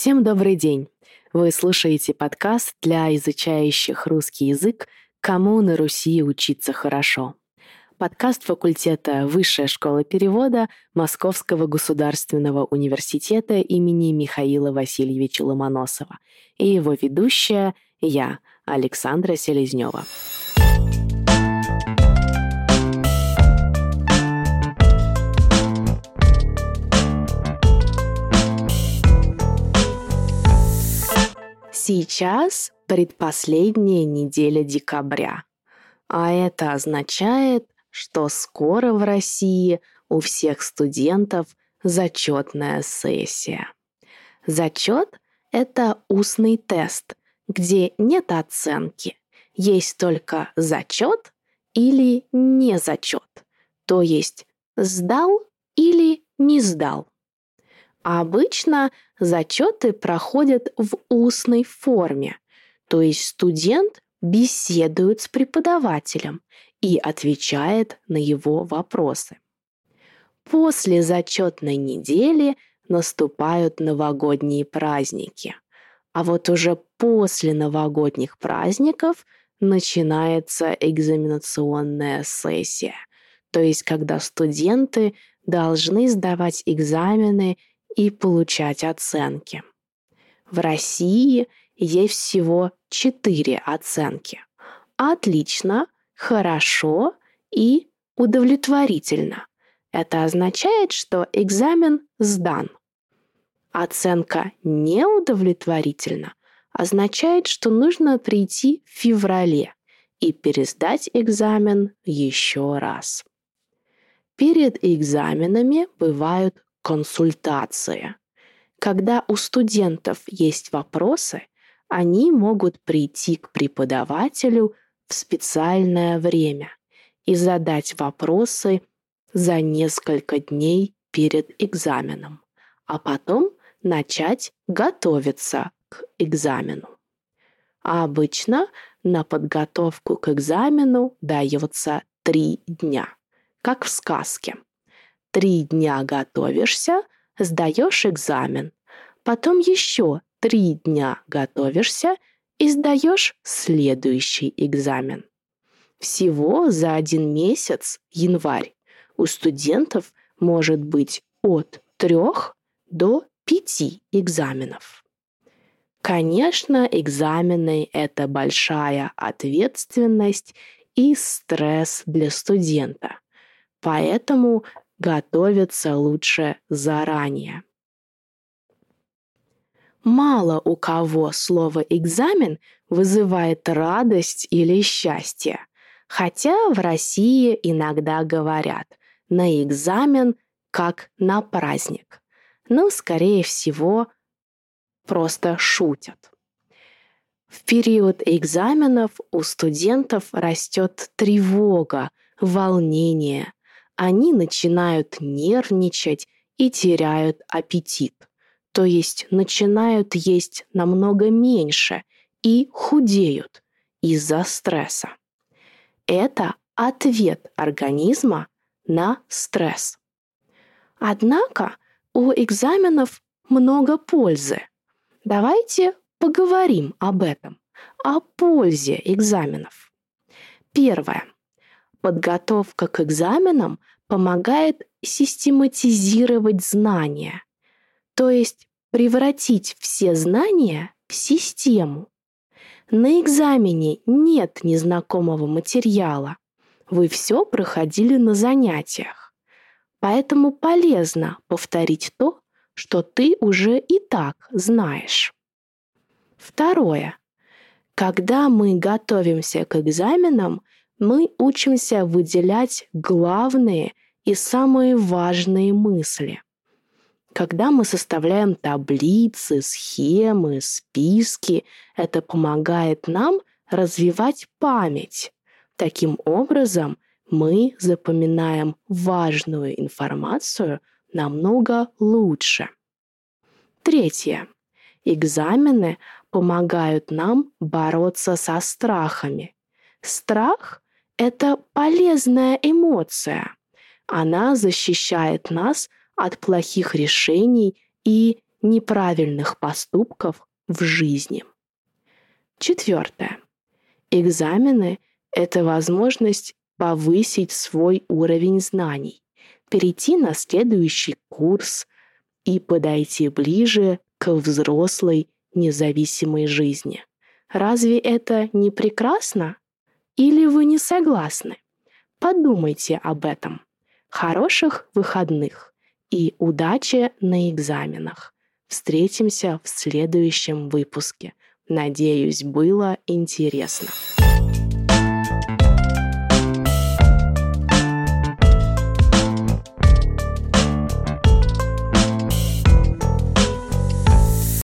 Всем добрый день! Вы слушаете подкаст для изучающих русский язык «Кому на Руси учиться хорошо». Подкаст факультета Высшая школа перевода Московского государственного университета имени Михаила Васильевича Ломоносова и его ведущая я, Александра Селезнева. Сейчас предпоследняя неделя декабря. А это означает, что скоро в России у всех студентов зачетная сессия. Зачет – это устный тест, где нет оценки, есть только зачет или не зачет, то есть сдал или не сдал. А обычно зачеты проходят в устной форме, то есть студент беседует с преподавателем и отвечает на его вопросы. После зачетной недели наступают новогодние праздники, а вот уже после новогодних праздников начинается экзаменационная сессия, то есть когда студенты должны сдавать экзамены и получать оценки. В России есть всего четыре оценки. Отлично, хорошо и удовлетворительно. Это означает, что экзамен сдан. Оценка неудовлетворительна означает, что нужно прийти в феврале и пересдать экзамен еще раз. Перед экзаменами бывают консультация. Когда у студентов есть вопросы, они могут прийти к преподавателю в специальное время и задать вопросы за несколько дней перед экзаменом, а потом начать готовиться к экзамену. А обычно на подготовку к экзамену дается три дня, как в сказке – Три дня готовишься, сдаешь экзамен. Потом еще три дня готовишься и сдаешь следующий экзамен. Всего за один месяц, январь, у студентов может быть от трех до пяти экзаменов. Конечно, экзамены – это большая ответственность и стресс для студента. Поэтому готовиться лучше заранее. Мало у кого слово «экзамен» вызывает радость или счастье, хотя в России иногда говорят «на экзамен как на праздник», но, скорее всего, просто шутят. В период экзаменов у студентов растет тревога, волнение, они начинают нервничать и теряют аппетит. То есть начинают есть намного меньше и худеют из-за стресса. Это ответ организма на стресс. Однако у экзаменов много пользы. Давайте поговорим об этом, о пользе экзаменов. Первое. Подготовка к экзаменам помогает систематизировать знания, то есть превратить все знания в систему. На экзамене нет незнакомого материала. Вы все проходили на занятиях. Поэтому полезно повторить то, что ты уже и так знаешь. Второе. Когда мы готовимся к экзаменам, мы учимся выделять главные и самые важные мысли. Когда мы составляем таблицы, схемы, списки, это помогает нам развивать память. Таким образом, мы запоминаем важную информацию намного лучше. Третье. Экзамены помогают нам бороться со страхами. Страх это полезная эмоция. Она защищает нас от плохих решений и неправильных поступков в жизни. Четвертое. Экзамены – это возможность повысить свой уровень знаний, перейти на следующий курс и подойти ближе к взрослой независимой жизни. Разве это не прекрасно? Или вы не согласны? Подумайте об этом. Хороших выходных и удачи на экзаменах. Встретимся в следующем выпуске. Надеюсь, было интересно.